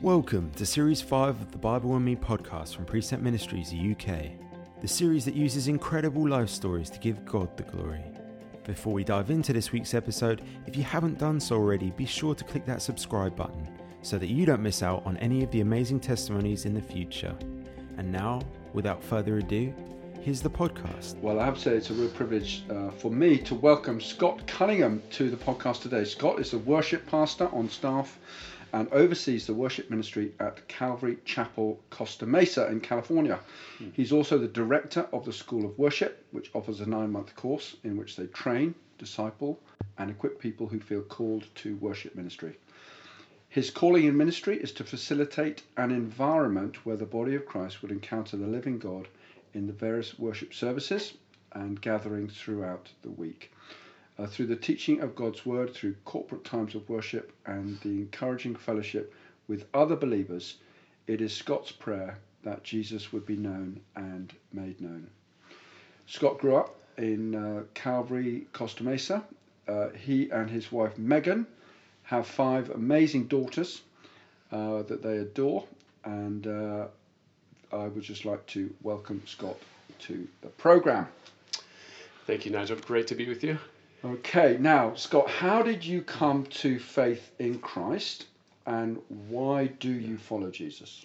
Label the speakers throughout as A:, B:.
A: Welcome to Series 5 of the Bible and Me podcast from Precept Ministries UK, the series that uses incredible life stories to give God the glory. Before we dive into this week's episode, if you haven't done so already, be sure to click that subscribe button so that you don't miss out on any of the amazing testimonies in the future. And now, without further ado, here's the podcast.
B: Well, I have to say it's a real privilege uh, for me to welcome Scott Cunningham to the podcast today. Scott is a worship pastor on staff and oversees the worship ministry at Calvary Chapel, Costa Mesa in California. Mm. He's also the director of the School of Worship, which offers a nine month course in which they train, disciple, and equip people who feel called to worship ministry. His calling in ministry is to facilitate an environment where the body of Christ would encounter the living God in the various worship services and gatherings throughout the week uh, through the teaching of God's word, through corporate times of worship, and the encouraging fellowship with other believers, it is Scott's prayer that Jesus would be known and made known. Scott grew up in uh, Calvary, Costa Mesa. Uh, he and his wife Megan have five amazing daughters uh, that they adore, and uh, I would just like to welcome Scott to the program.
C: Thank you, Nigel. Great to be with you.
B: Okay, now, Scott, how did you come to faith in Christ and why do you follow Jesus?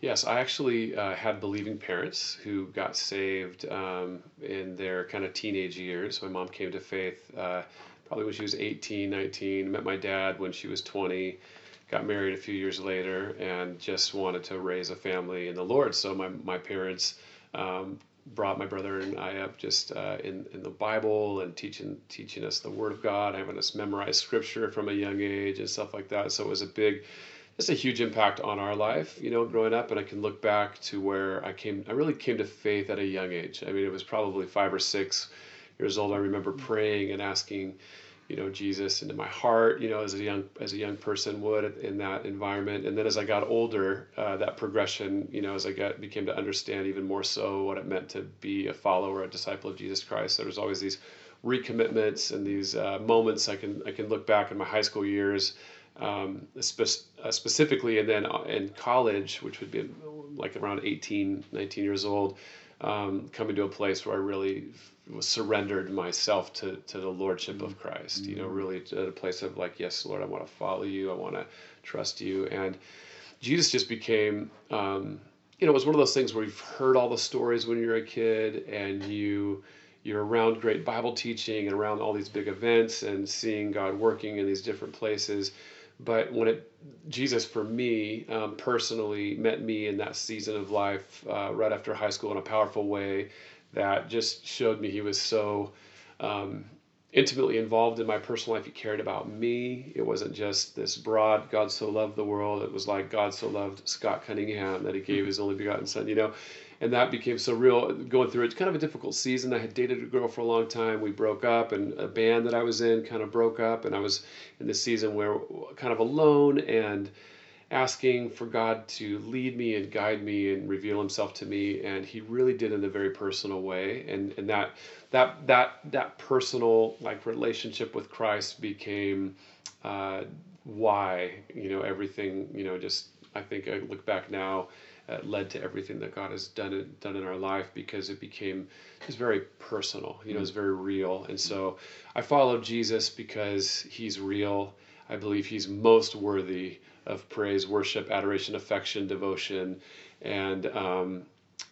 C: Yes, I actually uh, had believing parents who got saved um, in their kind of teenage years. My mom came to faith uh, probably when she was 18, 19, met my dad when she was 20, got married a few years later, and just wanted to raise a family in the Lord. So my, my parents um, brought my brother and I up just uh, in in the Bible and teaching teaching us the Word of God, having us memorize Scripture from a young age and stuff like that. So it was a big, just a huge impact on our life, you know, growing up. And I can look back to where I came. I really came to faith at a young age. I mean, it was probably five or six years old. I remember praying and asking you know Jesus into my heart, you know, as a young as a young person would in that environment. And then as I got older, uh, that progression, you know, as I got became to understand even more so what it meant to be a follower, a disciple of Jesus Christ. There was always these recommitments and these uh, moments I can I can look back in my high school years. Um, spe- uh, specifically, and then uh, in college, which would be like around 18, 19 years old, um, coming to a place where I really was surrendered myself to, to the lordship of Christ. You know, mm-hmm. really at a place of like, yes, Lord, I want to follow you. I want to trust you. And Jesus just became, um, you know, it was one of those things where you've heard all the stories when you're a kid and you you're around great Bible teaching and around all these big events and seeing God working in these different places. But when it Jesus for me um, personally met me in that season of life uh, right after high school in a powerful way that just showed me he was so um, intimately involved in my personal life. He cared about me. It wasn't just this broad God so loved the world. It was like God so loved Scott Cunningham that he gave his only begotten son, you know. And that became so real going through it. Kind of a difficult season. I had dated a girl for a long time. We broke up, and a band that I was in kind of broke up. And I was in this season where kind of alone and asking for God to lead me and guide me and reveal himself to me and he really did in a very personal way and and that that that that personal like relationship with Christ became uh, why you know everything you know just I think I look back now uh, led to everything that God has done in, done in our life because it became just very personal you know it's very real and so I followed Jesus because he's real I believe he's most worthy of praise, worship, adoration, affection, devotion, and um,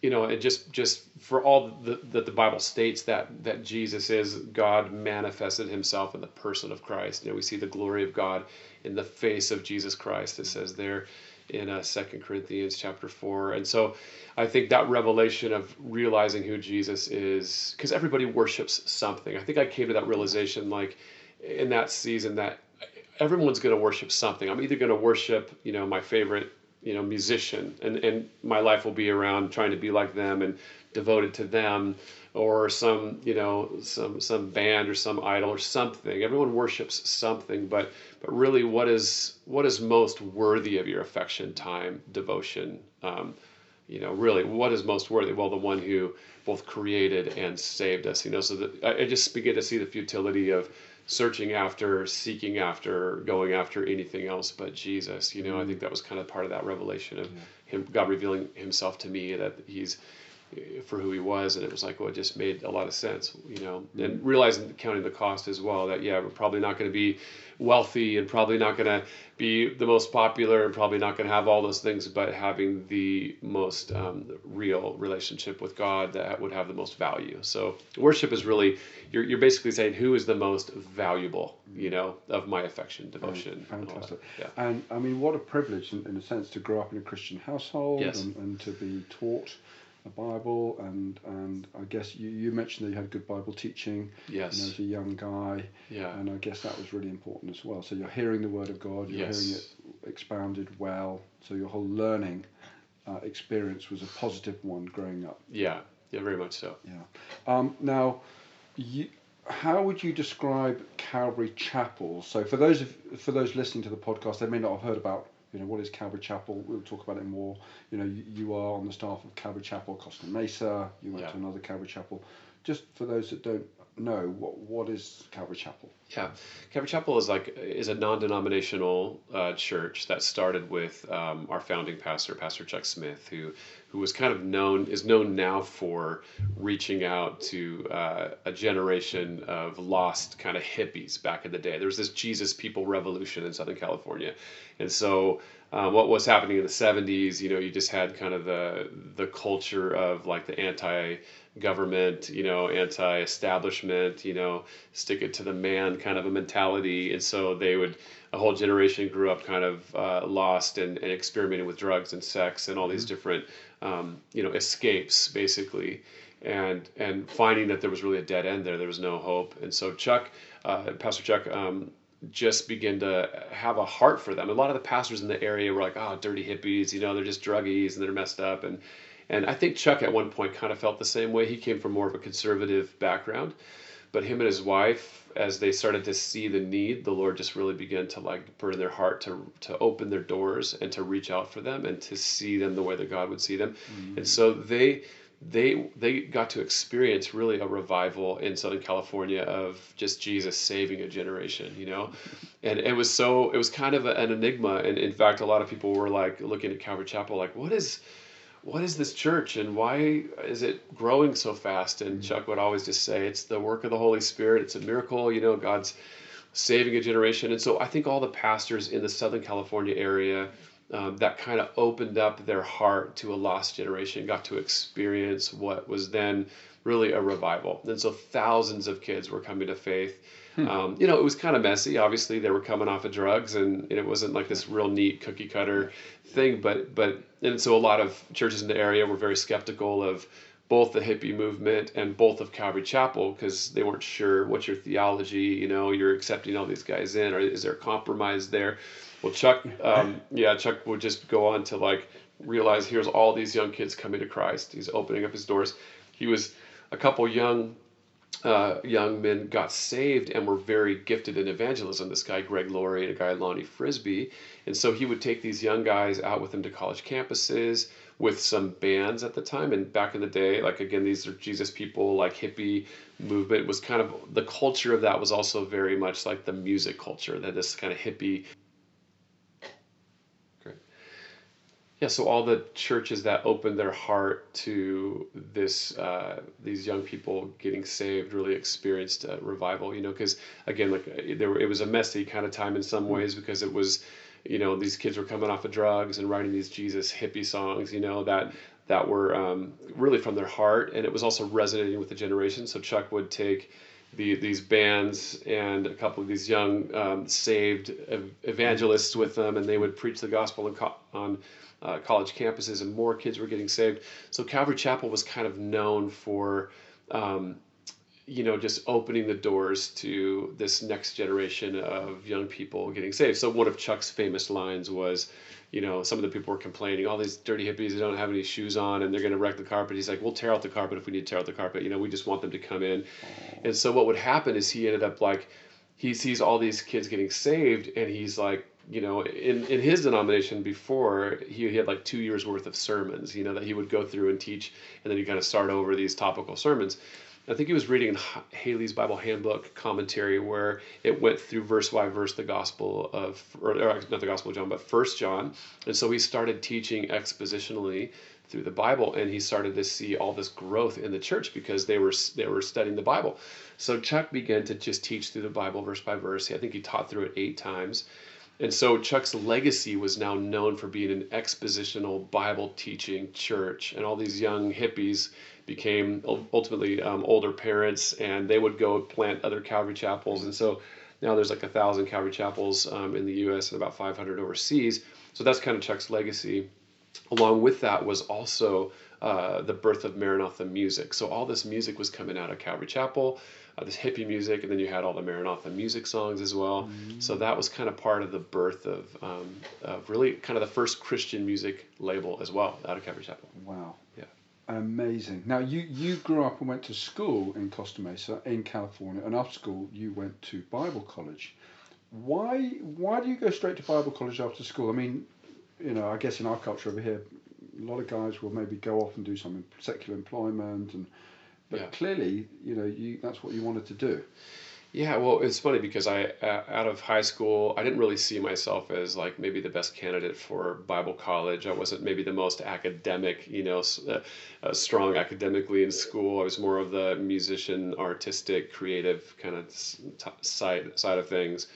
C: you know, and just just for all that the Bible states that that Jesus is God manifested Himself in the person of Christ. You know, we see the glory of God in the face of Jesus Christ. It says there in uh, Second Corinthians chapter four, and so I think that revelation of realizing who Jesus is, because everybody worships something. I think I came to that realization like in that season that everyone's going to worship something. I'm either going to worship, you know, my favorite, you know, musician, and and my life will be around trying to be like them and devoted to them, or some, you know, some some band or some idol or something. Everyone worships something, but but really, what is what is most worthy of your affection, time, devotion? Um, you know, really, what is most worthy? Well, the one who both created and saved us. You know, so that I, I just begin to see the futility of searching after, seeking after, going after anything else but Jesus. You know, I think that was kind of part of that revelation of him, God revealing Himself to me that He's for who He was, and it was like, well, it just made a lot of sense. You know,
B: Mm.
C: and realizing counting the cost as well. That yeah, we're probably not going to be wealthy and probably not going to be the most popular and probably not going to have all those things, but having the most um, real relationship with God that would have the most value. So worship is really you're, you're basically saying who is the most valuable, you know, of my affection, devotion. and all that. Yeah.
B: And I mean, what a privilege, in, in a sense, to grow up in a Christian household
C: Yes.
B: and, and to be taught the Bible. And, and I guess you, you mentioned that you had good Bible teaching
C: Yes.
B: you know, as a young guy.
C: Yeah.
B: And I guess that was really important as well. So you're hearing the Word of God, you're hearing it
C: Yes.
B: expounded well. So your whole learning uh, experience was a positive one growing up.
C: Yeah. Yeah. Very much so.
B: Yeah. Um, now, you, how would you describe Calvary Chapel? So for those of, for those listening to the podcast, they may not have heard about you know what is Calvary Chapel. We'll talk about it more. You know, you, you are on the staff of Calvary Chapel, Costa Mesa. You went
C: Yeah.
B: to another Calvary Chapel. Just for those that don't know, what what is Calvary Chapel?
C: Yeah, Calvary Chapel is like is a non-denominational uh, church that started with um, our founding pastor, Pastor Chuck Smith, who who was kind of known is known now for reaching out to uh, a generation of lost kind of hippies back in the day. There was this Jesus People revolution in Southern California, and so. Uh, what was happening in the 70s, you know, you just had kind of the the culture of like the anti government, you know, anti-establishment, you know, stick it to the man kind of a mentality. And so they would, a whole generation grew up kind of uh, lost and, and experimenting with drugs and sex and all these different, um, you know, escapes basically. And, and finding that there was really a dead end there, there was no hope. And so Chuck, uh, Pastor Chuck, um, just begin to have a heart for them. A lot of the pastors in the area were like, "Oh, dirty hippies, you know, they're just druggies and they're messed up." And and I think Chuck at one point kind of felt the same way. He came from more of a conservative background, but him and his wife, as they started to see the need, the Lord just really began to like burn their heart to to open their doors and to reach out for them and to see them the way that God would see them. Mm-hmm. And so they they they got to experience really a revival in Southern California of just Jesus saving a generation, you know, and it was so it was kind of an enigma, and in fact, a lot of people were like looking at Calvary Chapel, like, what is what is this church and why is it growing so fast? And Chuck would always just say it's the work of the Holy Spirit, it's a miracle, you know, God's saving a generation, and so I think all the pastors in the Southern California area um, that kind of opened up their heart to a lost generation, got to experience what was then really a revival. And so thousands of kids were coming to faith. Um, you know, it was kind of messy. Obviously, they were coming off of drugs, and, and it wasn't like this real neat cookie cutter thing. But but and so a lot of churches in the area were very skeptical of both the hippie movement and both of Calvary Chapel because they weren't sure what's your theology. You know, you're accepting all these guys in, or is there compromise there? Well, Chuck, um, yeah, Chuck would just go on to like realize here's all these young kids coming to Christ. He's opening up his doors. He was a couple young uh, young men got saved and were very gifted in evangelism. This guy Greg Laurie and a guy Lonnie Frisbee, and so he would take these young guys out with him to college campuses with some bands at the time. And back in the day, like again, these are Jesus people, like hippie movement was kind of the culture of that was also very much like the music culture that this kind of hippie yeah so all the churches that opened their heart to this uh, these young people getting saved really experienced a revival you know because again like uh, there were, it was a messy kind of time in some ways because it was you know these kids were coming off of drugs and writing these jesus hippie songs you know that that were um, really from their heart and it was also resonating with the generation. So chuck would take the, these bands and a couple of these young um, saved ev- evangelists with them, and they would preach the gospel on, co- on uh, college campuses, and more kids were getting saved. So Calvary Chapel was kind of known for, um, you know, just opening the doors to this next generation of young people getting saved. So one of Chuck's famous lines was, you know, some of the people were complaining, all these dirty hippies, they don't have any shoes on and they're going to wreck the carpet. He's like, we'll tear out the carpet if we need to tear out the carpet. You know, we just want them to come in. And so what would happen is he ended up like, he sees all these kids getting saved and he's like, you know, in, in his denomination before, he, he had like two years worth of sermons, you know, that he would go through and teach, and then he kind of start over these topical sermons. I think he was reading in Halley's Bible Handbook commentary where it went through verse by verse the Gospel of, or, or not the Gospel of John, but First John. And so he started teaching expositionally through the Bible, and he started to see all this growth in the church because they were they were studying the Bible. So Chuck began to just teach through the Bible verse by verse. I think he taught through it eight times. And so Chuck's legacy was now known for being an expositional Bible teaching church. And all these young hippies became ultimately um, older parents and they would go plant other Calvary chapels. And so now there's like a thousand Calvary chapels um, in the US and about 500 overseas. So that's kind of Chuck's legacy. Along with that was also uh, the birth of Maranatha music. So all this music was coming out of Calvary Chapel uh, this hippie music, and then you had all the Maranatha music songs as well. Mm-hmm. So that was kind of part of the birth of, um, of really kind of the first Christian music label as well out of Calvary Chapel.
B: Wow.
C: Yeah.
B: Amazing. Now you you grew up and went to school in Costa Mesa in California, and after school you went to Bible college. Why why do you go straight to Bible college after school? I mean, you know, I guess in our culture over here, a lot of guys will maybe go off and do some secular employment and but yeah. clearly, you know, you that's what you wanted to do.
C: Yeah, well, it's funny because I, uh, out of high school, I didn't really see myself as like maybe the best candidate for Bible college. I wasn't maybe the most academic, you know, uh, uh, strong academically in school. I was more of the musician, artistic, creative kind of side side of things.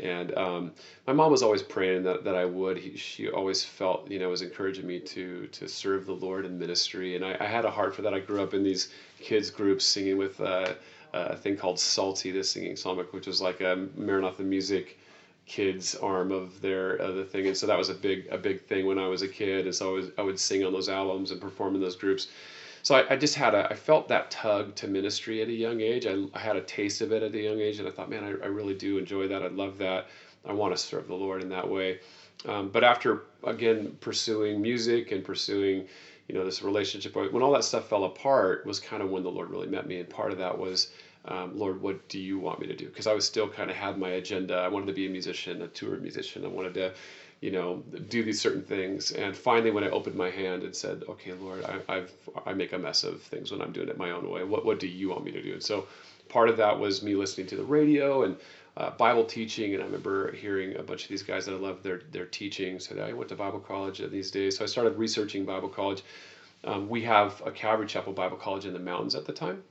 C: And um, my mom was always praying that, that I would. He, she always felt, you know, was encouraging me to to serve the Lord in ministry. And I, I had a heart for that. I grew up in these kids groups singing with uh, a thing called Psalty, the singing songbook, which was like a Maranatha music kids arm of their the thing. And so that was a big a big thing when I was a kid. And so I was I would sing on those albums and perform in those groups so I, I, just had a I felt that tug to ministry at a young age. I, I had a taste of it at a young age, and I thought, man, I, I really do enjoy that. I love that. I want to serve the Lord in that way. Um, but after again pursuing music and pursuing, you know, this relationship, when all that stuff fell apart, was kind of when the Lord really met me, and part of that was. Um, Lord, what do you want me to do? Because I was still kind of had my agenda. I wanted to be a musician, a tour musician. I wanted to, you know, do these certain things. And finally, when I opened my hand and said, "Okay, Lord, I, I've I make a mess of things when I'm doing it my own way. What what do you want me to do?" And so, part of that was me listening to the radio and uh, Bible teaching. And I remember hearing a bunch of these guys that I loved their their teaching. Said I went to Bible college these days, so I started researching Bible college. Um, we have a Calvary Chapel Bible College in the mountains at the time.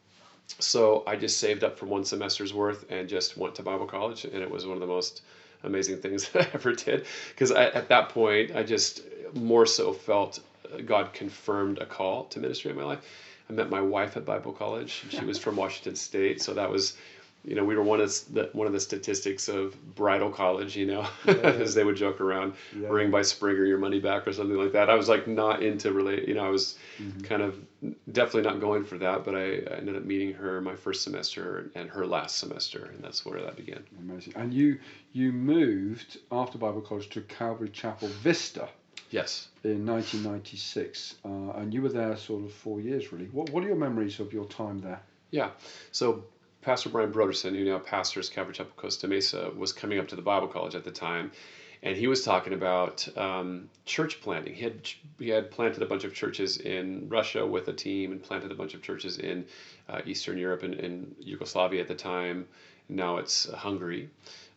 C: So I just saved up for one semester's worth and just went to Bible college, and it was one of the most amazing things that I ever did. Because at that point, I just more so felt uh, God confirmed a call to ministry in my life. I met my wife at Bible college. She was from Washington State, so that was you know, we were one of the one of the statistics of bridal college, you know, yeah, as they would joke around, yeah. ring by spring or your money back or something like that. I was like not into relate, you know, I was mm-hmm. kind of definitely not going for that, but I, I, ended up meeting her my first semester and her last semester, and that's where that began.
B: Amazing. And you you moved after Bible college to Calvary Chapel Vista.
C: Yes.
B: In 1996, uh, and you were there sort of four years, really. What What are your memories of your time there?
C: Yeah. So Pastor Brian Broderson, who now pastors Calvary Chapel Costa Mesa, was coming up to the Bible College at the time, and he was talking about um, church planting. He had he had planted a bunch of churches in Russia with a team, and planted a bunch of churches in uh, Eastern Europe and, Yugoslavia at the time. Now it's Hungary.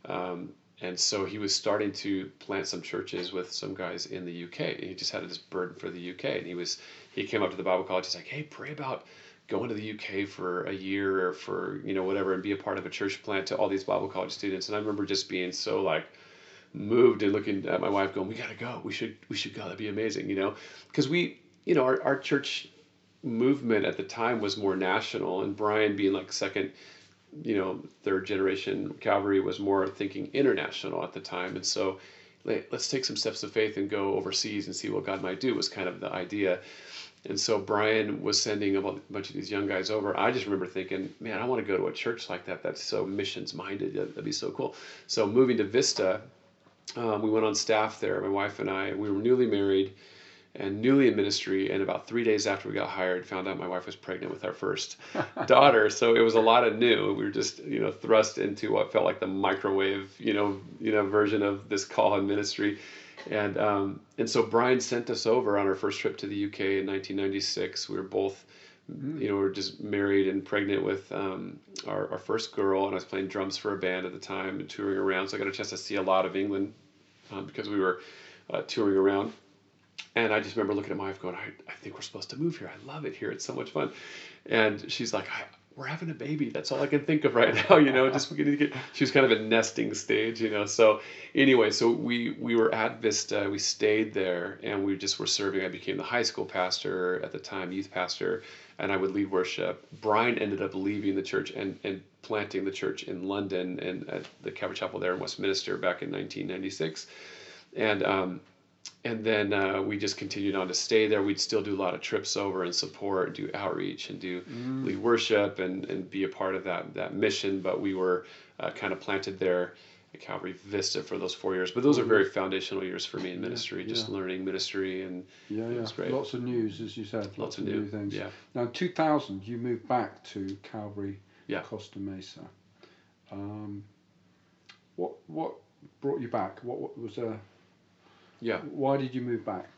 C: Um, and so he was starting to plant some churches with some guys in the UK. He just had this burden for the UK. And he was he came up to the Bible college. He's like, "Hey, pray about going to the UK for a year or for you know whatever and be a part of a church plant to all these Bible college students. And I remember just being so like moved and looking at my wife going, "We gotta go. We should we should go. That'd be amazing." You know, because we you know our our church movement at the time was more national, and Brian being like second you know third generation Calvary was more thinking international at the time, and so let's take some steps of faith and go overseas and see what God might do was kind of the idea. And so Brian was sending a bunch of these young guys over. I just remember thinking, man, I want to go to a church like that. That's so missions minded. That'd be so cool. So moving to Vista, um, we went on staff there. My wife and I. We were newly married and newly in ministry. And about three days after we got hired, found out my wife was pregnant with our first daughter. So it was a lot of new. We were just you know thrust into what felt like the microwave you know you know version of this call in ministry and um, and so Brian sent us over on our first trip to the UK in 1996. We were both Mm. You know, we were just married and pregnant with um, our, our first girl, and I was playing drums for a band at the time and touring around. So I got a chance to see a lot of England um, because we were uh, touring around. And I just remember looking at my wife going, I, I think we're supposed to move here. I love it here. It's so much fun. And she's like, we're having a baby. That's all I can think of right now. You know, just beginning to get. She was kind of a nesting stage. You know, so anyway, so we we were at Vista. We stayed there, and we just were serving. I became the high school pastor at the time, youth pastor, and I would lead worship. Brian ended up leaving the church and and planting the church in London and at the Calvary Chapel there in Westminster back in 1996, and. Um, and then uh, we just continued on to stay there. We'd still do a lot of trips over and support, do outreach, and do mm. lead worship, and, and be a part of that that mission. But we were uh, kind of planted there at Calvary Vista for those four years. But those are very foundational years for me in ministry, yeah, just learning ministry and
B: yeah, yeah, great. lots of news as you said, lots,
C: lots
B: of
C: new,
B: new, things.
C: Yeah.
B: Now in 2000, you moved back to Calvary yeah. Costa Mesa. Um, what what brought you back? What, what was there?
C: Yeah.
B: Why did you move back?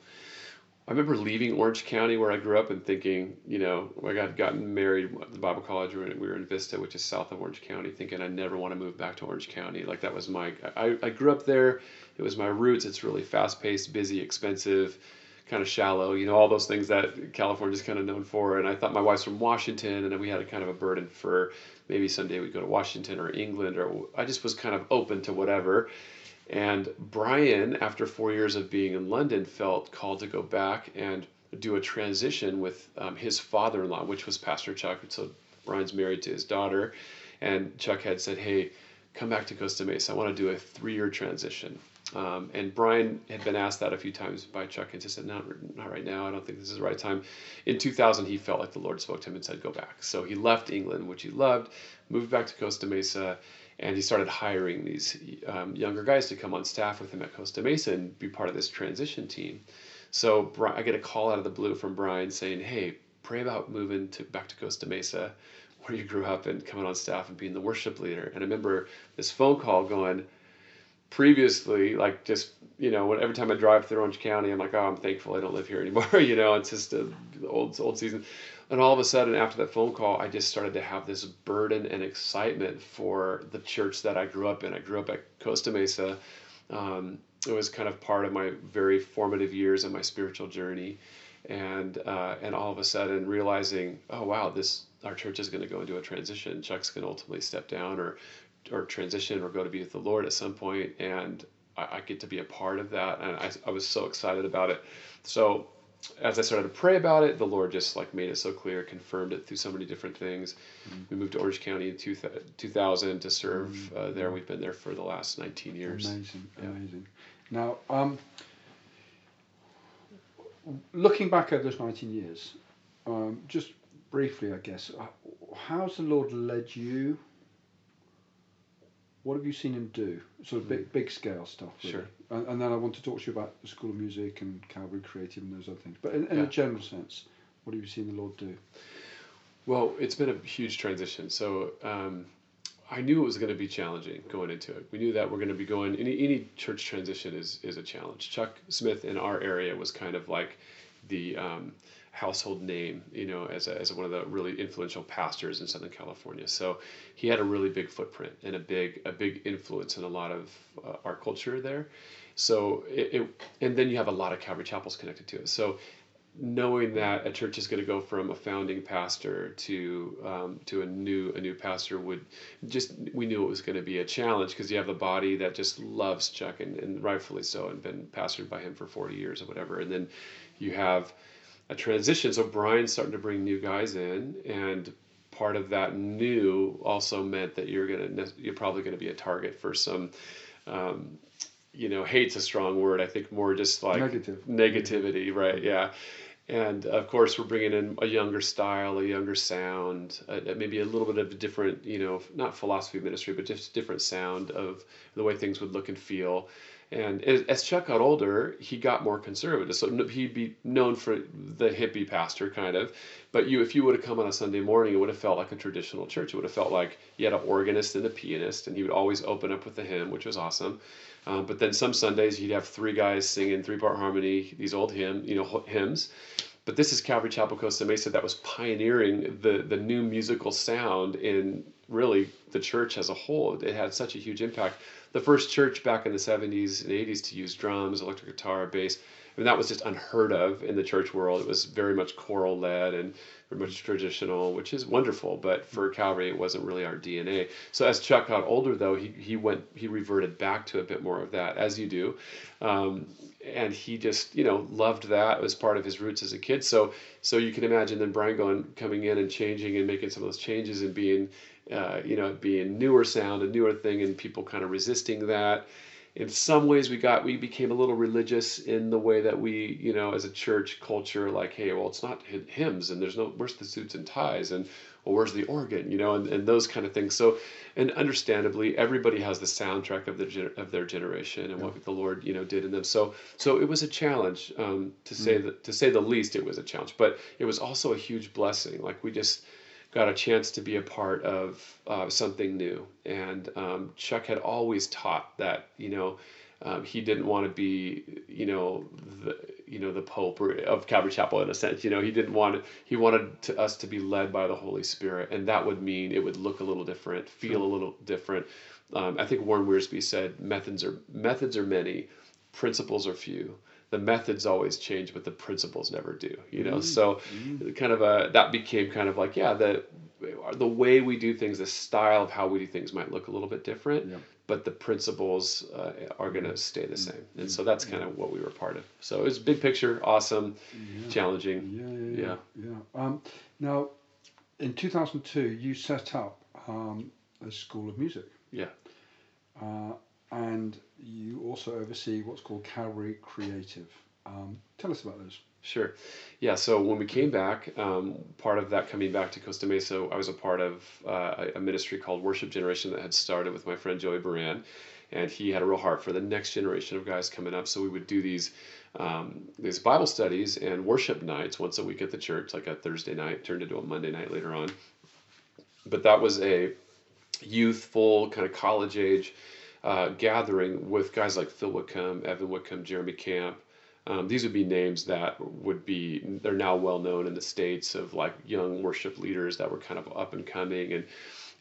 C: I remember leaving Orange County where I grew up and thinking, you know, I got gotten married at the Bible college. We were in Vista, which is south of Orange County, thinking I never want to move back to Orange County. Like that was my, I, I grew up there. It was my roots. It's really fast paced, busy, expensive, kind of shallow, you know, all those things that California's kind of known for. And I thought my wife's from Washington and then we had a kind of a burden for maybe someday we'd go to Washington or England or I just was kind of open to whatever. And Brian, after four years of being in London, felt called to go back and do a transition with um, his father in law, which was Pastor Chuck. So Brian's married to his daughter. And Chuck had said, Hey, come back to Costa Mesa. I want to do a three year transition. Um, and Brian had been asked that a few times by Chuck and just said, not, not right now. I don't think this is the right time. In 2000, he felt like the Lord spoke to him and said, go back. So he left England, which he loved, moved back to Costa Mesa, and he started hiring these um, younger guys to come on staff with him at Costa Mesa and be part of this transition team. So I get a call out of the blue from Brian saying, "Hey, pray about moving to back to Costa Mesa, where you grew up, and coming on staff and being the worship leader." And I remember this phone call going. Previously, like just you know, every time I drive through Orange County, I'm like, oh, I'm thankful I don't live here anymore. you know, it's just a old old season. And all of a sudden, after that phone call, I just started to have this burden and excitement for the church that I grew up in. I grew up at Costa Mesa. Um, it was kind of part of my very formative years in my spiritual journey, and uh, and all of a sudden realizing, oh wow, this our church is going to go into a transition. Chuck's going to ultimately step down or or transition or go to be with the Lord at some point, and I, I get to be a part of that, and I, I was so excited about it. So as I started to pray about it, the Lord just like made it so clear, confirmed it through so many different things. Mm-hmm. We moved to Orange County in two, 2000 to serve mm-hmm. uh, there. We've been there for the last 19 years.
B: Amazing, yeah. amazing. Now, um, looking back over those 19 years, um, just briefly, I guess, uh, how's the Lord led you what have you seen him do? Sort of big, hmm. big scale stuff. Really.
C: Sure.
B: And, and, then I want to talk to you about the School of Music and Calvary Creative and those other things. But in, in yeah. a general sense, what have you seen the Lord do?
C: Well, it's been a huge transition. So um, I knew it was going to be challenging going into it. We knew that we're going to be going. Any any church transition is is a challenge. Chuck Smith in our area was kind of like the um, household name, you know, as, a, as one of the really influential pastors in Southern California. So he had a really big footprint and a big a big influence in a lot of uh, our culture there. So it, it, and then you have a lot of Calvary chapels connected to it. So knowing that a church is going to go from a founding pastor to um, to a new a new pastor would just we knew it was going to be a challenge because you have a body that just loves Chuck and, and rightfully so and been pastored by him for 40 years or whatever and then you have a transition. So Brian's starting to bring new guys in, and part of that new also meant that you're gonna you're probably gonna be a target for some. Um, you know, hate's a strong word. I think more just like
B: Negative.
C: negativity, right? Yeah. And of course, we're bringing in a younger style, a younger sound, maybe a little bit of a different, you know, not philosophy ministry, but just different sound of the way things would look and feel. And as Chuck got older, he got more conservative. So he'd be known for the hippie pastor kind of. But you, if you would have come on a Sunday morning, it would have felt like a traditional church. It would have felt like you had an organist and a pianist, and he would always open up with a hymn, which was awesome. Um, but then some Sundays he'd have three guys singing three part harmony, these old hymn, you know, hymns. but this is Calvary Chapel Costa Mesa that was pioneering the the new musical sound in really the church as a whole. It had such a huge impact. The first church back in the 70s and 80s to use drums, electric guitar, bass. I mean, that was just unheard of in the church world. It was very much choral led and very much traditional, which is wonderful. But for Calvary, it wasn't really our DNA. So as Chuck got older, though, he, he went he reverted back to a bit more of that, as you do, um, and he just you know loved that. It was part of his roots as a kid. So so you can imagine then Brian going coming in and changing and making some of those changes and being uh, you know being newer sound, a newer thing, and people kind of resisting that. In some ways we got we became a little religious in the way that we you know as a church culture like hey well it's not hymns and there's no where's the suits and ties and well where's the organ you know and, and those kind of things. So and understandably everybody has the soundtrack of their of their generation and yeah. what the lord you know did in them. So so it was a challenge um, to say mm. that to say the least it was a challenge. But it was also a huge blessing. Like we just got a chance to be a part of uh, something new. And um, Chuck had always taught that, you know, um, he didn't want to be, you know, the you know the Pope or, of Calvary Chapel in a sense. You know, he didn't want he wanted to, us to be led by the Holy Spirit, and that would mean it would look a little different, feel a little different. Um, I think Warren Wiersbe said methods are methods are many, principles are few the methods always change, but the principles never do. You know, mm-hmm. so mm-hmm. kind of a that became kind of like yeah the the way we do things, the style of how we do things might look a little bit different, but the principles uh, are going to mm-hmm. stay the same. And so that's kind of what we were part of. So it was big picture, awesome, yeah. challenging.
B: Yeah, yeah, yeah. yeah. Um, now, in 2002, you set up um, a school of music.
C: Yeah.
B: Uh, and you also oversee what's called Calvary Creative. Um, tell us about those.
C: Sure. Yeah. So when we came back, um, part of that coming back to Costa Mesa, I was a part of uh, a ministry called Worship Generation that had started with my friend Joey Baran. And he had a real heart for the next generation of guys coming up. So we would do these um, these Bible studies and worship nights once a week at the church, like a Thursday night, turned into a Monday night later on. But that was a youthful, kind of college age uh, gathering with guys like Phil Wickham, Evan Wickham, Jeremy Camp. Um, these would be names that would be they're now well known in the states of like young worship leaders that were kind of up and coming and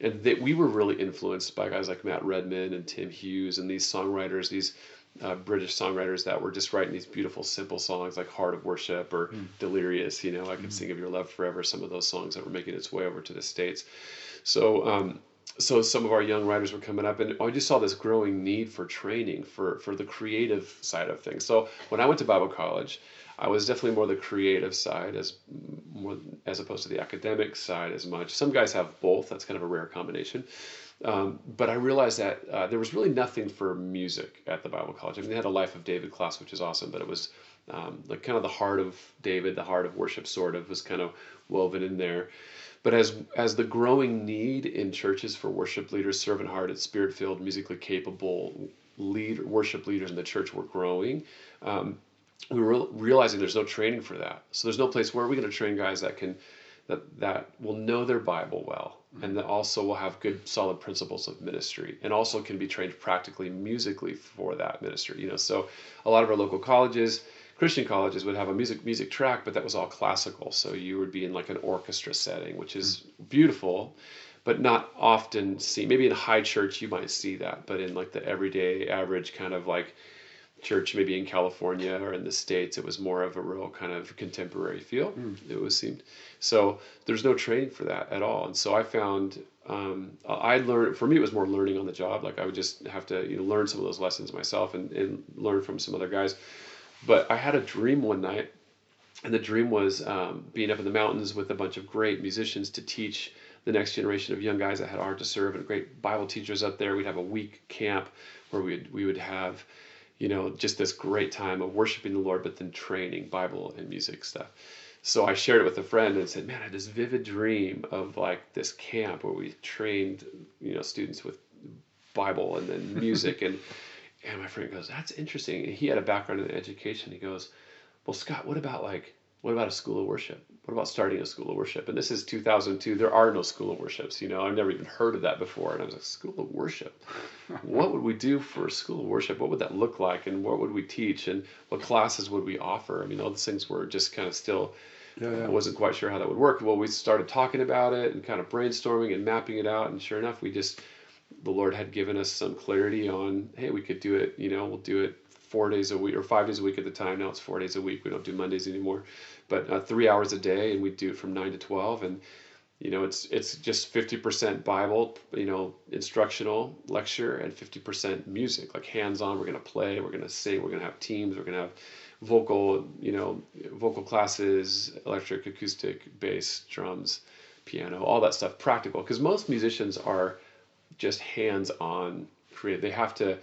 C: and that we were really influenced by guys like Matt Redman and Tim Hughes and these songwriters these uh, British songwriters that were just writing these beautiful simple songs like Heart of Worship or mm. Delirious you know I could mm. sing of your love forever some of those songs that were making its way over to the states so um, so some of our young writers were coming up and I just saw this growing need for training for for the creative side of things. So when I went to Bible college, I was definitely more the creative side as more as opposed to the academic side as much. Some guys have both. That's kind of a rare combination. Um, but I realized that uh, there was really nothing for music at the Bible college. I mean, they had a Life of David class, which is awesome, but it was um, like kind of the heart of David, the heart of worship, sort of, was kind of woven in there. But as as the growing need in churches for worship leaders, servant-hearted, spirit-filled, musically capable lead worship leaders in the church were growing, um, we were realizing there's no training for that. So there's no place where are we going to train guys that can that that will know their Bible well and that also will have good solid principles of ministry and also can be trained practically musically for that ministry. You know, so a lot of our local colleges Christian colleges would have a music music track, but that was all classical. So you would be in like an orchestra setting, which is beautiful, but not often seen. Maybe in high church you might see that, but in like the everyday average kind of like church, maybe in California or in the states, it was more of a real kind of contemporary feel. Mm. It was seemed so. There's no training for that at all, and so I found um, I learned. For me, it was more learning on the job. Like I would just have to you know learn some of those lessons myself and, and learn from some other guys. But I had a dream one night, and the dream was um, being up in the mountains with a bunch of great musicians to teach the next generation of young guys that had art to serve and great Bible teachers up there. We'd have a week camp where we'd, we would have, you know, just this great time of worshiping the Lord, but then training Bible and music stuff. So I shared it with a friend and said, man, I had this vivid dream of like this camp where we trained, you know, students with Bible and then music and and my friend goes, "That's interesting." And he had a background in education. He goes, "Well, Scott, what about like what about a school of worship? What about starting a school of worship? And this is 2002. There are no school of worships. You know, I've never even heard of that before. And I was like, school of worship? what would we do for a school of worship? What would that look like? And what would we teach? And what classes would we offer? I mean, all those things were just kind of still.
B: Yeah, yeah.
C: I wasn't quite sure how that would work. Well, we started talking about it and kind of brainstorming and mapping it out. And sure enough, we just, the Lord had given us some clarity on, hey, we could do it, you know, we'll do it four days a week or five days a week at the time. Now it's four days a week. We don't do Mondays anymore but uh, three hours a day, and we do it from nine to twelve, and you know it's it's just fifty percent Bible, you know, instructional lecture, and fifty percent music, like hands on. We're gonna play, we're gonna sing, we're gonna have teams, we're gonna have vocal, you know, vocal classes, electric, acoustic, bass, drums, piano, all that stuff, practical. Because most musicians are just hands on creative. They have to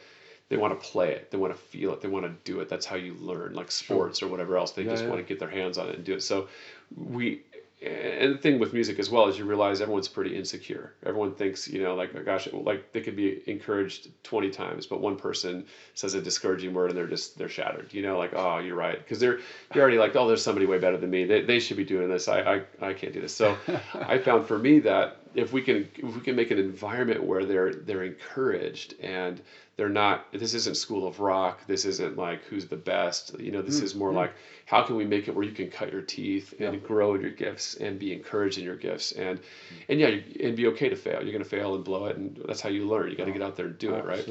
C: they want to play it, they want to feel it, they want to do it. That's how you learn, like sports sure. or whatever else. They yeah, just yeah. want to get their hands on it and do it. So we and the thing with music as well is you realize everyone's pretty insecure. Everyone thinks, you know, like, oh gosh, like they could be encouraged 20 times, but one person says a discouraging word and they're just, they're shattered, you know, like, oh, you're right. Cause they're, you're already like, oh, there's somebody way better than me. They, they should be doing this. I, I, I can't do this. So I found for me that if we can, if we can make an environment where they're, they're encouraged and they're not this isn't school of rock this isn't like who's the best you know this mm, is more mm. like how can we make it where you can cut your teeth and yeah. grow in your gifts and be encouraged in your gifts and and yeah and be okay to fail you're going to fail and blow it and that's how you learn you got to get out there and do it right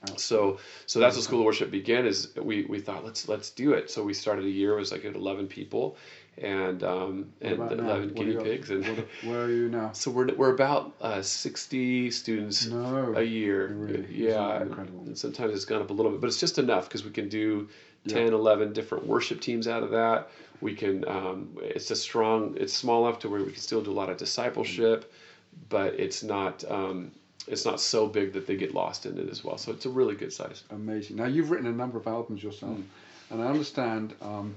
C: Absolutely. So, so that's what School of Worship began. Is we, we thought let's let's do it. So we started a year. It was like at eleven people, and um, and eleven guinea pigs. And
B: where are you now?
C: So we're we're about uh, sixty students
B: no,
C: a year.
B: Really,
C: yeah, and sometimes it's gone up a little bit, but it's just enough because we can do 10, yeah. 11 different worship teams out of that. We can. Um, it's a strong. It's small enough to where we can still do a lot of discipleship, but it's not. Um, it's not so big that they get lost in it as well. So it's a really good size.
B: Amazing. Now you've written a number of albums yourself, mm. and I understand um,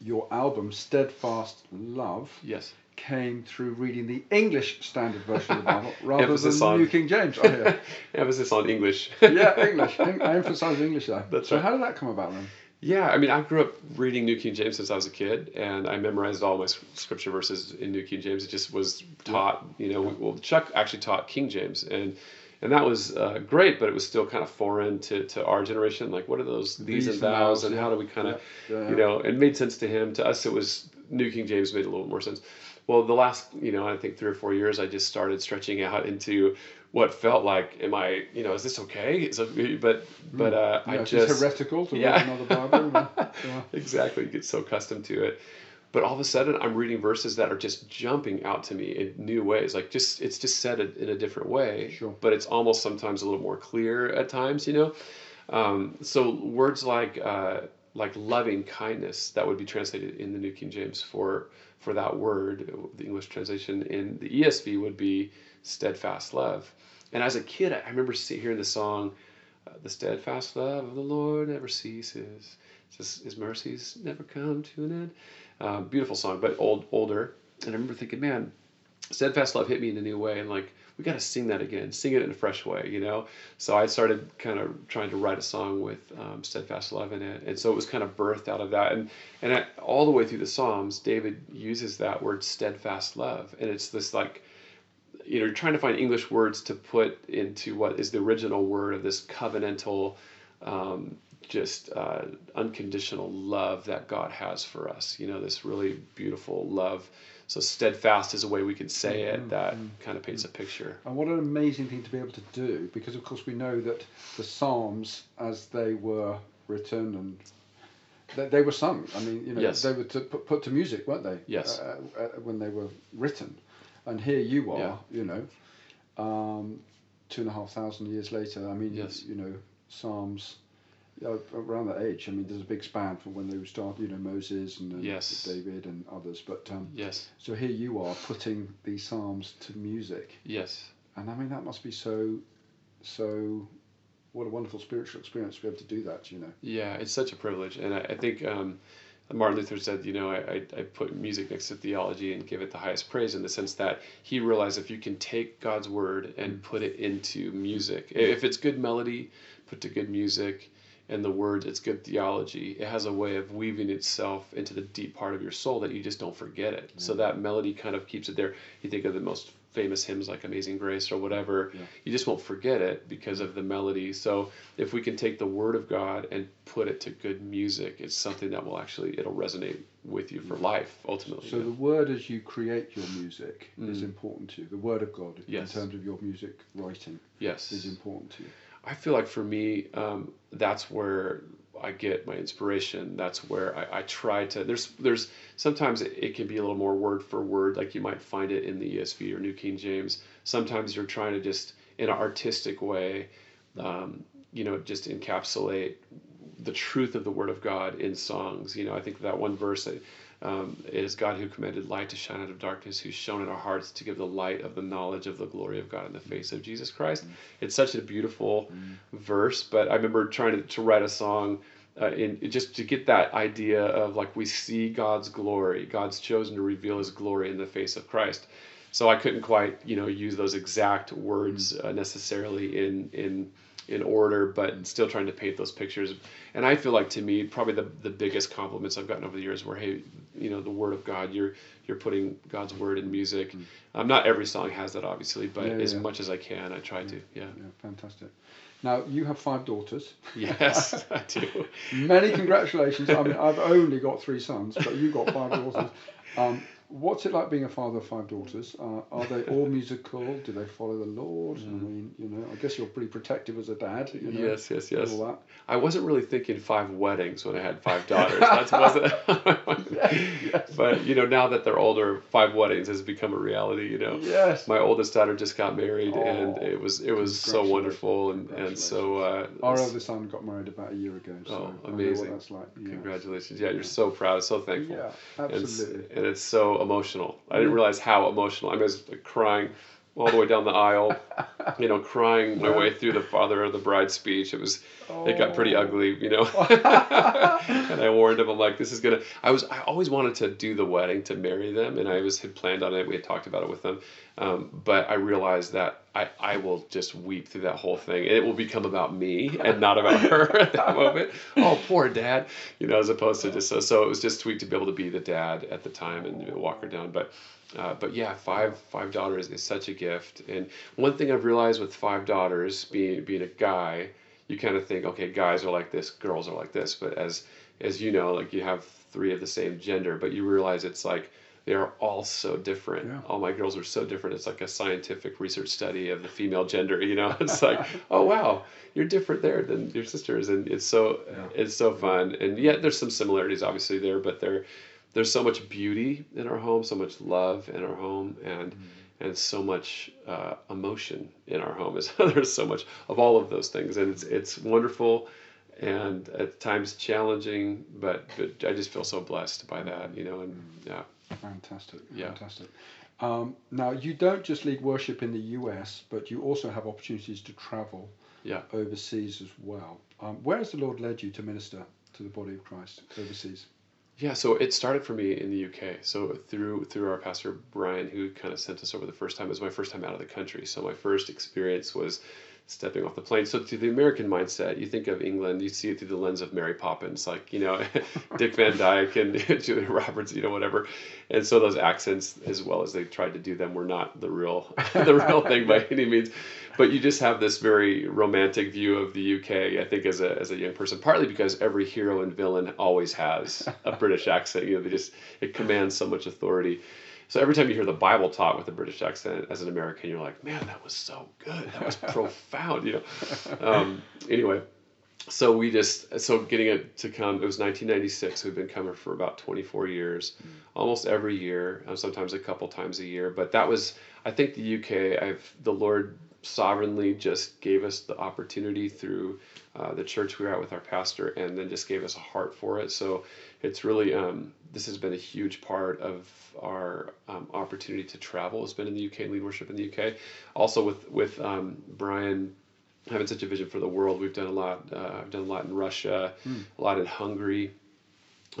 B: your album Steadfast Love.
C: Yes.
B: Came through reading the English Standard Version of the Bible rather than on, New King James. Oh, yeah.
C: emphasis on English.
B: yeah, English. I emphasize English there. That's so right. how did that come about then?
C: Yeah, I mean, I grew up reading New King James since I was a kid, and I memorized all my scripture verses in New King James. It just was taught, you know. Well, Chuck actually taught King James, and and that was uh, great, but it was still kind of foreign to, to our generation. Like, what are those these, these and thous, and how do we kind of, yeah. Yeah, you know? It made sense to him. To us, it was New King James made a little more sense. Well, the last, you know, I think three or four years, I just started stretching out into what felt like, am I, you know, is this okay? Is it, but but hmm. uh,
B: yeah,
C: I just
B: heretical to yeah. another Bible.
C: yeah. exactly, you get so accustomed to it. But all of a sudden, I'm reading verses that are just jumping out to me in new ways. Like just it's just said in a different way.
B: Sure.
C: But it's almost sometimes a little more clear at times, you know. Um, so words like uh, like loving kindness that would be translated in the New King James for for that word, the English translation in the ESV would be steadfast love. And as a kid, I remember hearing the song, uh, "The steadfast love of the Lord never ceases; His mercies never come to an end." Uh, beautiful song, but old, older. And I remember thinking, man, steadfast love hit me in a new way, and like we got to sing that again, sing it in a fresh way, you know. So I started kind of trying to write a song with um, steadfast love in it, and so it was kind of birthed out of that. And and I, all the way through the Psalms, David uses that word steadfast love, and it's this like you know, trying to find English words to put into what is the original word of this covenantal, um, just uh, unconditional love that God has for us. You know, this really beautiful love. So steadfast is a way we can say it mm-hmm. that mm-hmm. kind of paints a picture.
B: And what an amazing thing to be able to do, because of course we know that the Psalms, as they were written and they, they were sung. I mean, you know, yes. they were to put, put to music, weren't they?
C: Yes.
B: Uh, uh, when they were written and here you are, you know, um, two and a half thousand years later. I mean, yes. you know, Psalms around that age. I mean, there's a big span from when they started, you know, Moses and, and
C: yes.
B: David and others. But um,
C: yes.
B: So here you are putting these psalms to music.
C: Yes.
B: And I mean, that must be so, so. What a wonderful spiritual experience to be able to do that, you know.
C: Yeah, it's such a privilege, and I, I think. Um, Martin Luther said, you know, I, I put music next to theology and give it the highest praise in the sense that he realized if you can take God's word and put it into music, if it's good melody, put to good music, and the words, it's good theology it has a way of weaving itself into the deep part of your soul that you just don't forget it so that melody kind of keeps it there you think of the most famous hymns like amazing grace or whatever
B: Yeah.
C: you just won't forget it because of the melody so if we can take the word of god and put it to good music it's something that will actually it'll resonate with you for life ultimately
B: So the word as you create your music is
C: Mm.
B: important to you. The word of God
C: Yes.
B: in terms of your music writing
C: yes
B: is important to you.
C: I feel like for me, um, that's where I get my inspiration. That's where I, I try to. There's there's sometimes it, can be a little more word for word, like you might find it in the ESV or New King James. Sometimes you're trying to just in an artistic way, um, you know, just encapsulate the truth of the Word of God in songs. You know, I think that one verse that um, it is God who commanded light to shine out of darkness, who's shown in our hearts to give the light of the knowledge of the glory of God in the face of Jesus Christ. It's such a beautiful verse, but I remember trying to, to write a song. Uh, in just to get that idea of like we see God's glory, God's chosen to reveal His glory in the face of Christ. So I couldn't quite, you know, use those exact words uh, necessarily in in in order, but still trying to paint those pictures. And I feel like to me, probably the, the biggest compliments I've gotten over the years were, hey, you know, the word of God, you're you're putting God's word in music. Um, not every song has that, obviously, but
B: Yeah, yeah,
C: as
B: yeah.
C: much as I can, I try to. Yeah.
B: Yeah, fantastic. Now you have five daughters.
C: Yes, I do.
B: Many congratulations. I mean, I've only got three sons, but you've got five daughters. Um, what's it like being a father of five daughters? Uh, are they all musical? Do they follow the Lord? I mean, you know, I guess you're pretty protective as a dad. You know,
C: Mm. Yes, yes, yes.
B: All that.
C: I wasn't really thinking five weddings when I had five daughters. That wasn't.
B: yes.
C: But you know, now that they're older, five weddings has become a reality. You know.
B: Yes.
C: My oldest daughter just got married, and
B: Oh,
C: it was it was so wonderful, and and so uh,
B: Our eldest son got married about a year ago. So
C: Oh,
B: I know
C: amazing.
B: what that's like. Yeah.
C: congratulations. Yeah, you're so proud, so thankful.
B: Yeah,
C: And it's,
B: absolutely.
C: and it's so emotional. I didn't mm. realize how emotional. I was like crying all the way down the aisle, you know, crying my way through the father of the bride speech. It was, it got pretty
B: Oh.
C: ugly, you know. and I warned him, I'm like, this is gonna. I was, I always wanted to do the wedding to marry them, and I was had planned on it. We had talked about it with them, um, but I realized that I, I will just weep through that whole thing. And it will become about me and not about her at that moment. Oh, poor dad, you know, as opposed to just so. So it was just sweet to be able to be the dad at the time and you know, walk her down, but. Uh, but yeah, five five daughters is such a gift. And one thing I've realized with five daughters, being being a guy, you kind of think, okay, guys are like this, girls are like this. But as as you know, like you have three of the same gender, but you realize it's like they are all so different.
B: Yeah.
C: All my girls are so different. It's like a scientific research study of the female gender. You know, it's like, oh wow, you're different there than your sisters, and it's so it's so fun. And yet there's some similarities obviously there, but there there's so much beauty in our home, so much love in our home, and and so much uh, emotion in our home. Is there's so much of all of those things, and it's it's wonderful, and at times challenging, but but I just feel so blessed by that, you know, and yeah,
B: Fantastic.
C: Yeah.
B: Fantastic. Um, now, you don't just lead worship in the US, but you also have opportunities to travel
C: yeah.
B: overseas as well. Um, where has the Lord led you to minister to the body of Christ overseas?
C: Yeah, so it started for me in the UK. So through through our pastor Brian, who kind of sent us over the first time. It was my first time out of the country. So my first experience was stepping off the plane. So to the American mindset, you think of England, you see it through the lens of Mary Poppins, like you know Dick Van Dyke and Julia Roberts, you know whatever. And so those accents, as well as they tried to do them, were not the real the real thing by any means. But you just have this very romantic view of the UK, I think, as a, as a young person, partly because every hero and villain always has a British accent. You know, they just, it commands so much authority. So every time you hear the Bible taught with a British accent as an American, you're like, man, that was so good. That was profound, you know. Um, anyway, so we just, so getting it to come, it was 1996. We've been coming for about 24 years, almost every year, uh, sometimes a couple times a year. But that was, I think the UK, I've, the Lord sovereignly just gave us the opportunity through uh, the church we were at with our pastor and then just gave us a heart for it. So it's really, um, this has been a huge part of our um, opportunity to travel has been in the UK and lead worship in the UK. Also with, with um, Brian having such a vision for the world, we've done a lot, uh, I've done a lot in Russia, a lot in Hungary.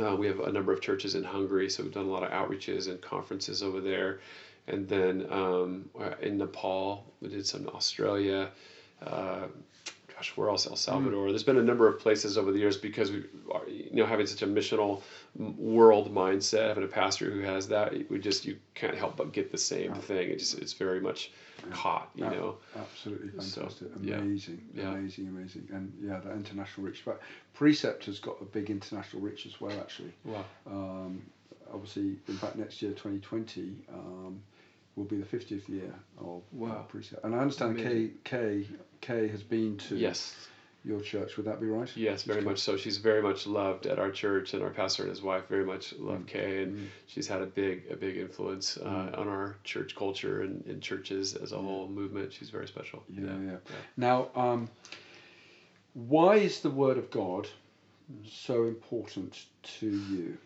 C: Uh, we have a number of churches in Hungary, so we've done a lot of outreaches and conferences over there. And then um, uh, in Nepal, we did some in Australia. Uh, gosh, where else? El Salvador. Mm. There's been a number of places over the years because we are, you know, having such a missional world mindset, having a pastor who has that, we just you can't help but get the same thing. It just it's very much yeah. caught, you know.
B: Absolutely fantastic, so, amazing, yeah. amazing, amazing, and yeah, that international reach. But Precept has got a big international reach as well, actually.
C: Wow.
B: Um, obviously, in fact, next year, 2020. Um, will be the 50th year of wow. Precept. And I understand Kay, Kay, Kay has been to
C: yes.
B: your church. Would that be right?
C: Yes, very much so. She's very much loved at our church, and our pastor and his wife very much love mm. Kay, and mm. she's had a big a big influence uh, mm. on our church culture and in churches as a whole movement. She's very special.
B: Yeah, yeah. yeah. Now, um, why is the Word of God so important to you?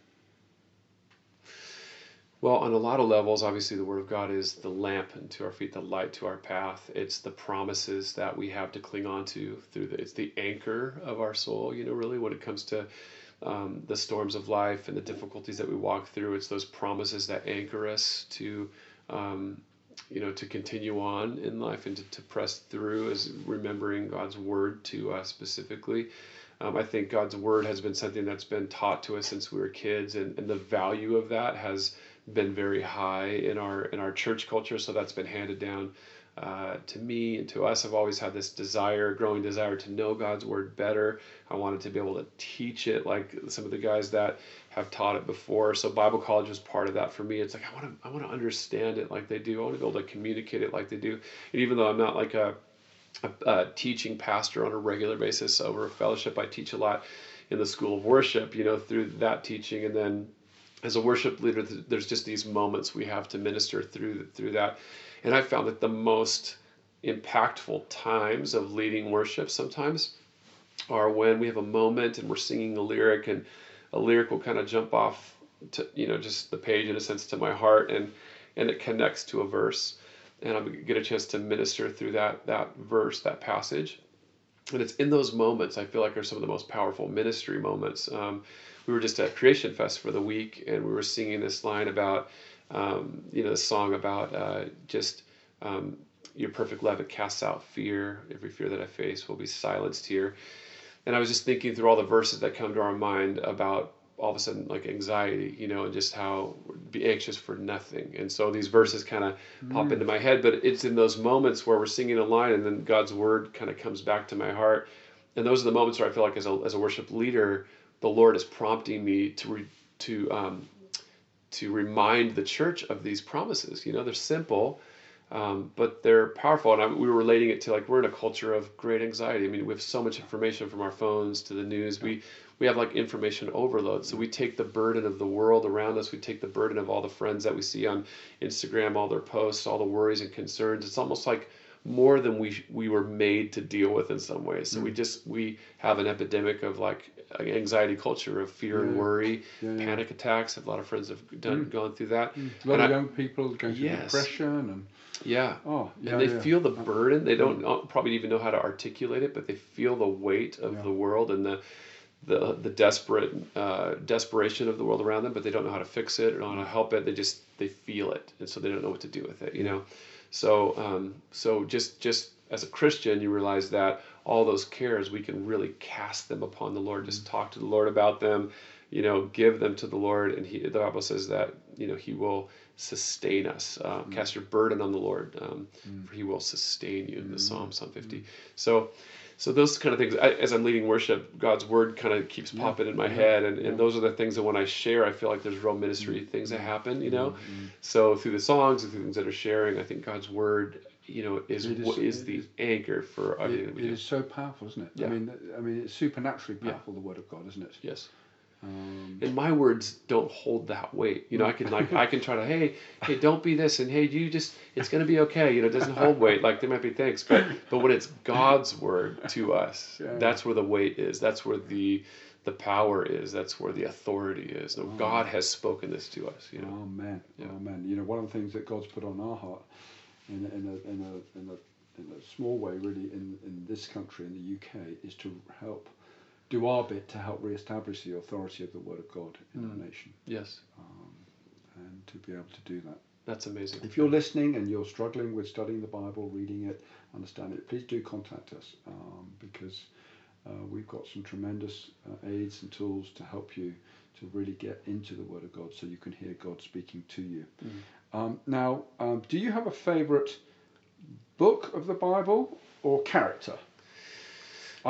C: Well, on a lot of levels, obviously, the Word of God is the lamp unto our feet, the light to our path. It's the promises that we have to cling on to through the, it's the anchor of our soul, you know, really, when it comes to um, the storms of life and the difficulties that we walk through. It's those promises that anchor us to, um, you know, to continue on in life and to, to press through as remembering God's Word to us specifically. Um, I think God's Word has been something that's been taught to us since we were kids, and, and the value of that has been very high in our in our church culture. So that's been handed down uh, to me and to us. I've always had this desire, growing desire to know God's word better. I wanted to be able to teach it like some of the guys that have taught it before. So Bible college was part of that for me. It's like I want to I want to understand it like they do. I want to be able to communicate it like they do. And even though I'm not like a, a, a teaching pastor on a regular basis over a fellowship, I teach a lot in the school of worship. You know, through that teaching, and then as a worship leader, there's just these moments we have to minister through through that, and I found that the most impactful times of leading worship sometimes are when we have a moment and we're singing a lyric and a lyric will kind of jump off to you know just the page in a sense to my heart and and it connects to a verse. And I get a chance to minister through that that verse that passage. And it's in those moments I feel like are some of the most powerful ministry moments. Um, we were just at Creation Fest for the week, and we were singing this line about, um, you know, the song about uh, just um, your perfect love. It casts out fear. Every fear that I face will be silenced here. And I was just thinking through all the verses that come to our mind about all of a sudden like anxiety, you know, and just how be anxious for nothing. And so these verses kind of mm. pop into my head, but it's in those moments where we're singing a line and then God's word kind of comes back to my heart. And those are the moments where I feel like as a, as a worship leader, the Lord is prompting me to re, to um, to remind the church of these promises. You know, they're simple, um, but they're powerful. And I, we were relating it to like we're in a culture of great anxiety. I mean, we have so much information from our phones to the news. We we have like information overload. So we take the burden of the world around us. We take the burden of all the friends that we see on Instagram, all their posts, all the worries and concerns. It's almost like more than we we were made to deal with in some ways. So mm. we just we have an epidemic of like anxiety culture of fear yeah. and worry, yeah, yeah. panic attacks. A lot of friends have done mm. gone through that.
B: Mm. A lot and of I, young people going through yes. depression and
C: yeah.
B: Oh,
C: yeah. And they feel the burden. They don't mm. probably even know how to articulate it, but they feel the weight of the world and the the the desperate uh, desperation of the world around them, but they don't know how to fix it or know how to help it. They just they feel it, and so they don't know what to do with it. You know, so um, so just just as a Christian, you realize that all those cares we can really cast them upon the Lord. Just talk to the Lord about them. You know, give them to the Lord, and He. The Bible says that you know He will sustain us. Um, mm. Cast your burden on the Lord, um, mm. for He will sustain you. In the mm. Psalm, Psalm 50. So so those kind of things I, as i'm leading worship god's word kind of keeps yeah. popping in my yeah. head and, and those are the things that when i share i feel like there's real ministry mm-hmm. things that happen you know mm-hmm. so through the songs and through things that are sharing i think god's word you know is is, what is the is, anchor for everything
B: it, that we do. it is so powerful isn't it yeah. i mean i mean it's supernaturally powerful the word of god isn't it
C: yes um, and my words don't hold that weight. You know, I can like I can try to hey hey don't be this and hey you just it's gonna be okay. You know, it doesn't hold weight. Like there might be things, but but when it's God's word to us, yeah. that's where the weight is. That's where the the power is. That's where the authority is. No, oh. God has spoken this to us. You know.
B: Amen. yeah. man. You know, one of the things that God's put on our heart, in a, in a in a in a, in a small way, really, in in this country, in the UK, is to help do our bit to help re-establish the authority of the Word of God in mm. our nation.
C: Yes.
B: Um, and to be able to do that.
C: That's amazing.
B: If you're listening and you're struggling with studying the Bible, reading it, understanding it, please do contact us um, because uh, we've got some tremendous uh, aids and tools to help you to really get into the Word of God so you can hear God speaking to you.
C: Mm.
B: Um, now, um, do you have a favorite book of the Bible or character?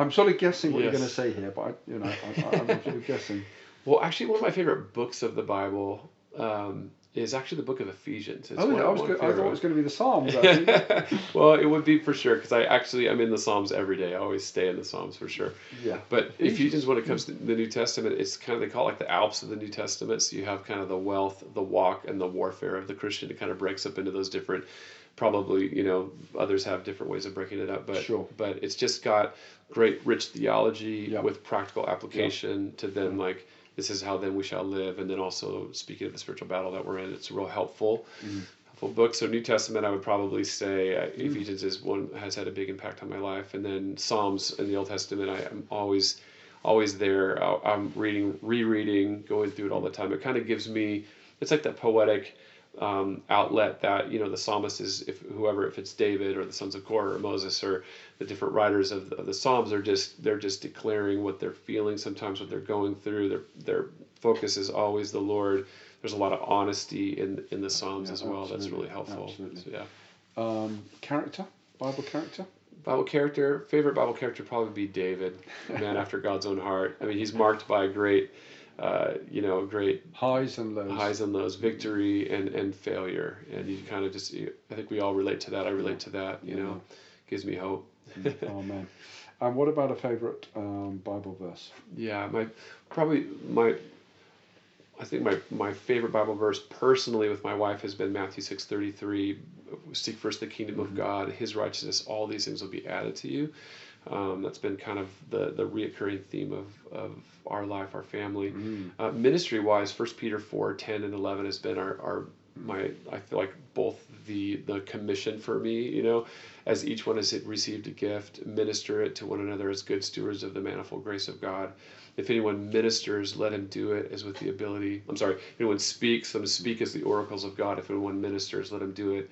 B: I'm sort of guessing what you're going to say here, but I, you know, I, I'm sort of guessing.
C: Well, actually, one of my favorite books of the Bible um, is actually the book of Ephesians. It's
B: Oh, yeah, I, was
C: one
B: go- I thought it was going to be the Psalms.
C: Well, it would be for sure because I actually I'm in the Psalms every day. I always stay in the Psalms for sure.
B: yeah.
C: But
B: Ephesians.
C: Ephesians, when it comes to the New Testament, it's kind of they call it like the Alps of the New Testament. So you have kind of the wealth, the walk, and the warfare of the Christian. It kind of breaks up into those different. Probably, you know, others have different ways of breaking it up, but
B: Sure.
C: but it's just got great, rich theology
B: Yeah.
C: with practical application to then like this is how then we shall live, and then also speaking of the spiritual battle that we're in, it's a real helpful.
B: Mm-hmm.
C: Helpful book. So New Testament, I would probably say uh, Ephesians is one has had a big impact on my life, and then Psalms in the Old Testament, I am always always there. I- I'm reading, rereading, going through it all the time. It kind of gives me, it's like that poetic um, outlet that you know the psalmist is, if whoever, if it's David or the sons of Korah or Moses or the different writers of the, of the Psalms, are just they're just declaring what they're feeling. Sometimes what they're going through. Their their focus is always the Lord. There's a lot of honesty in in the Psalms
B: Yeah,
C: as well. That's really helpful.
B: absolutely.
C: So, yeah.
B: Um, character, Bible character.
C: Bible character, favorite Bible character probably be David, a man after God's own heart. I mean, he's marked by a great, uh, you know, great
B: Highs and lows.
C: highs and lows, victory and, and failure. And you kind of just, you- I think we all relate to that. I relate to that, you
B: Yeah.
C: know, gives me hope.
B: Amen. And what about a favorite um, Bible verse?
C: Yeah, my, probably my, I think my, my favorite Bible verse personally with my wife has been Matthew 6.33, seek first the kingdom of God, his righteousness, all these things will be added to you. Um, that's been kind of the, the reoccurring theme of, of our life, our family. Uh, ministry wise, First Peter 4, 10 and 11 has been our, our my I feel like both the the commission for me, you know, as each one has received a gift, minister it to one another as good stewards of the manifold grace of God. If anyone ministers, let him do it as with the ability. I'm sorry. If anyone speaks, let him speak as the oracles of God. If anyone ministers, let him do it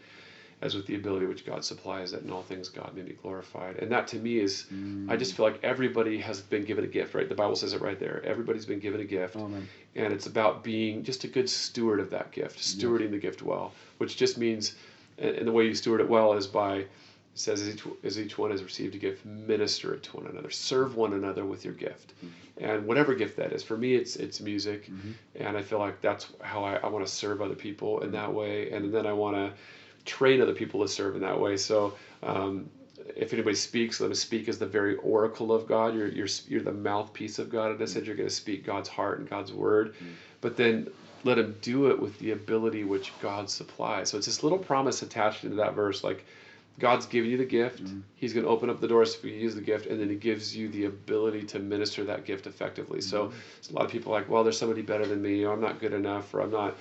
C: as with the ability which God supplies, that in all things God may be glorified. And that to me is, I just mm. feel like everybody has been given a gift, right? The Bible says it right there. Everybody's been given a gift.
B: Amen.
C: And it's about being just a good steward of that gift, stewarding the gift well, which just means, and the way you steward it well is by, it says as each, as each one has received a gift, minister it to one another, serve one another with your gift, mm-hmm. and whatever gift that is. For me, it's it's music, mm-hmm. and I feel like that's how I, I want to serve other people in mm. that way, and then I want to train other people to serve in that way. So. Um, if anybody speaks, let them speak as the very oracle of God. You're, you're, you're the mouthpiece of God. And I said you're going to speak God's heart and God's word. Mm-hmm. But then let him do it with the ability which God supplies. So it's this little promise attached into that verse like God's giving you the gift. Mm-hmm. He's going to open up the doors for you to use the gift, and then He gives you the ability to minister that gift effectively. So mm-hmm. a lot of people are like, well, there's somebody better than me, or I'm not good enough, or I'm not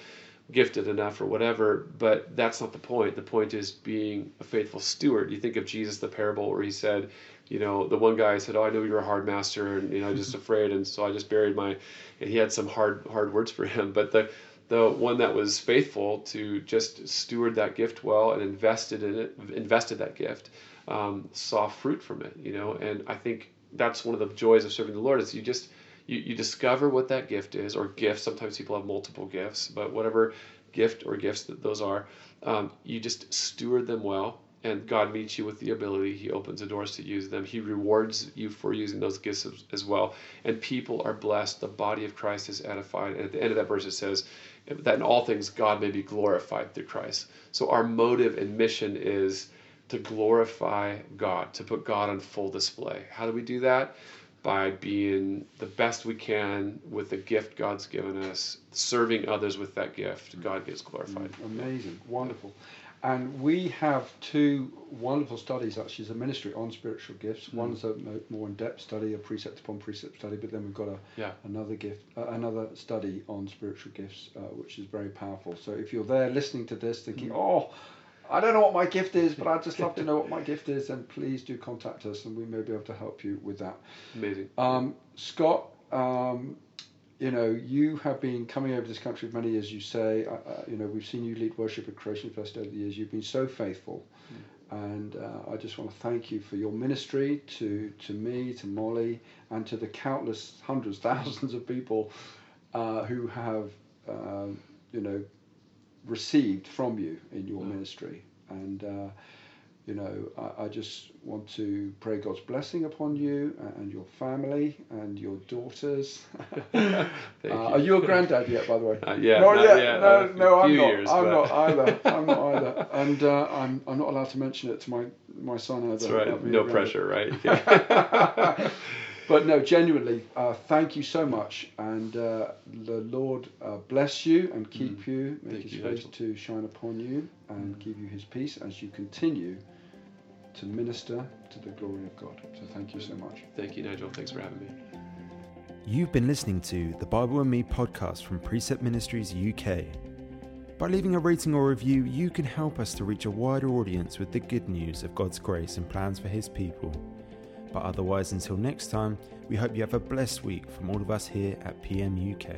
C: gifted enough or whatever but that's not the point. The point is being a faithful steward. You think of jesus the parable where he said you know the one guy said oh i know you're a hard master and you know just afraid and so i just buried my and he had some hard hard words for him. But the the one that was faithful to just steward that gift well and invested in it invested that gift um, saw fruit from it you know? And i think that's one of the joys of serving the lord is you just you, you discover what that gift is or gifts. Sometimes people have multiple gifts but whatever gift or gifts that those are um, you just steward them well and god meets you with the ability. He opens the doors to use them. He rewards you for using those gifts as, well. And people are blessed. The body of christ is edified. And at the end of that verse it says that in all things god may be glorified through christ. So our motive and mission is to glorify god to put god on full display. How do we do that by being the best we can with the gift God's given us, serving others with that gift, God gets glorified.
B: Amazing, wonderful. And we have two wonderful studies actually as a ministry on spiritual gifts. One's a more in-depth study, a precept upon precept study, but then we've got a
C: Yeah.
B: another gift, uh, another study on spiritual gifts, uh, which is very powerful. So if you're there listening to this, thinking, "Oh, I don't know what my gift is, but I'd just love to know what my gift is," and please do contact us, and we may be able to help you with that.
C: Amazing.
B: Um, Scott, um, you know, you have been coming over this country for many years. You say, uh, uh, you know, we've seen you lead worship at Creation Fest over the years. You've been so faithful, mm. and uh, I just want to thank you for your ministry to to me, to Molly, and to the countless hundreds, thousands of people uh, who have, um, you know, received from you in your mm. ministry. And uh, you know, I, I, just want to pray God's blessing upon you and your family and your daughters. uh,
C: you.
B: Are you a granddad yet, by the way?
C: Uh, yeah, not, not yet. yet.
B: No, no, I'm not. Years, I'm but... not either. I'm not either. And uh, I'm I'm not allowed to mention it to my my son either.
C: That's right. No pressure, right?
B: But no, genuinely, uh, thank you so much, and uh, the Lord uh, bless you and keep mm. you, make thank His face to shine upon you, and mm. give you His peace as you continue to minister to the glory of God. So thank you so much.
C: Thank you, Nigel. Thanks for having me.
A: You've been listening to the Bible and Me podcast from Precept Ministries UK. By leaving a rating or review, you can help us to reach a wider audience with the good news of God's grace and plans for His people. But otherwise, until next time, we hope you have a blessed week from all of us here at PM UK.